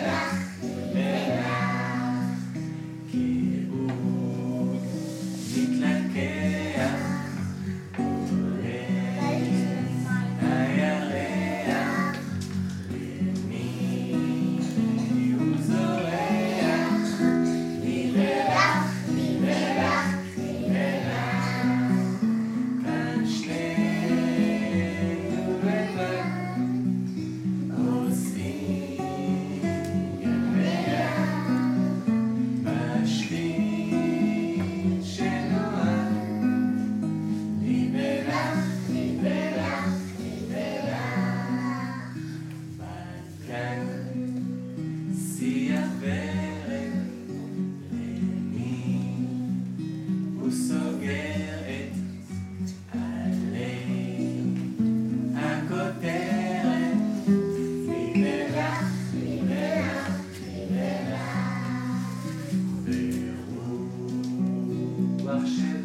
Amen. marcher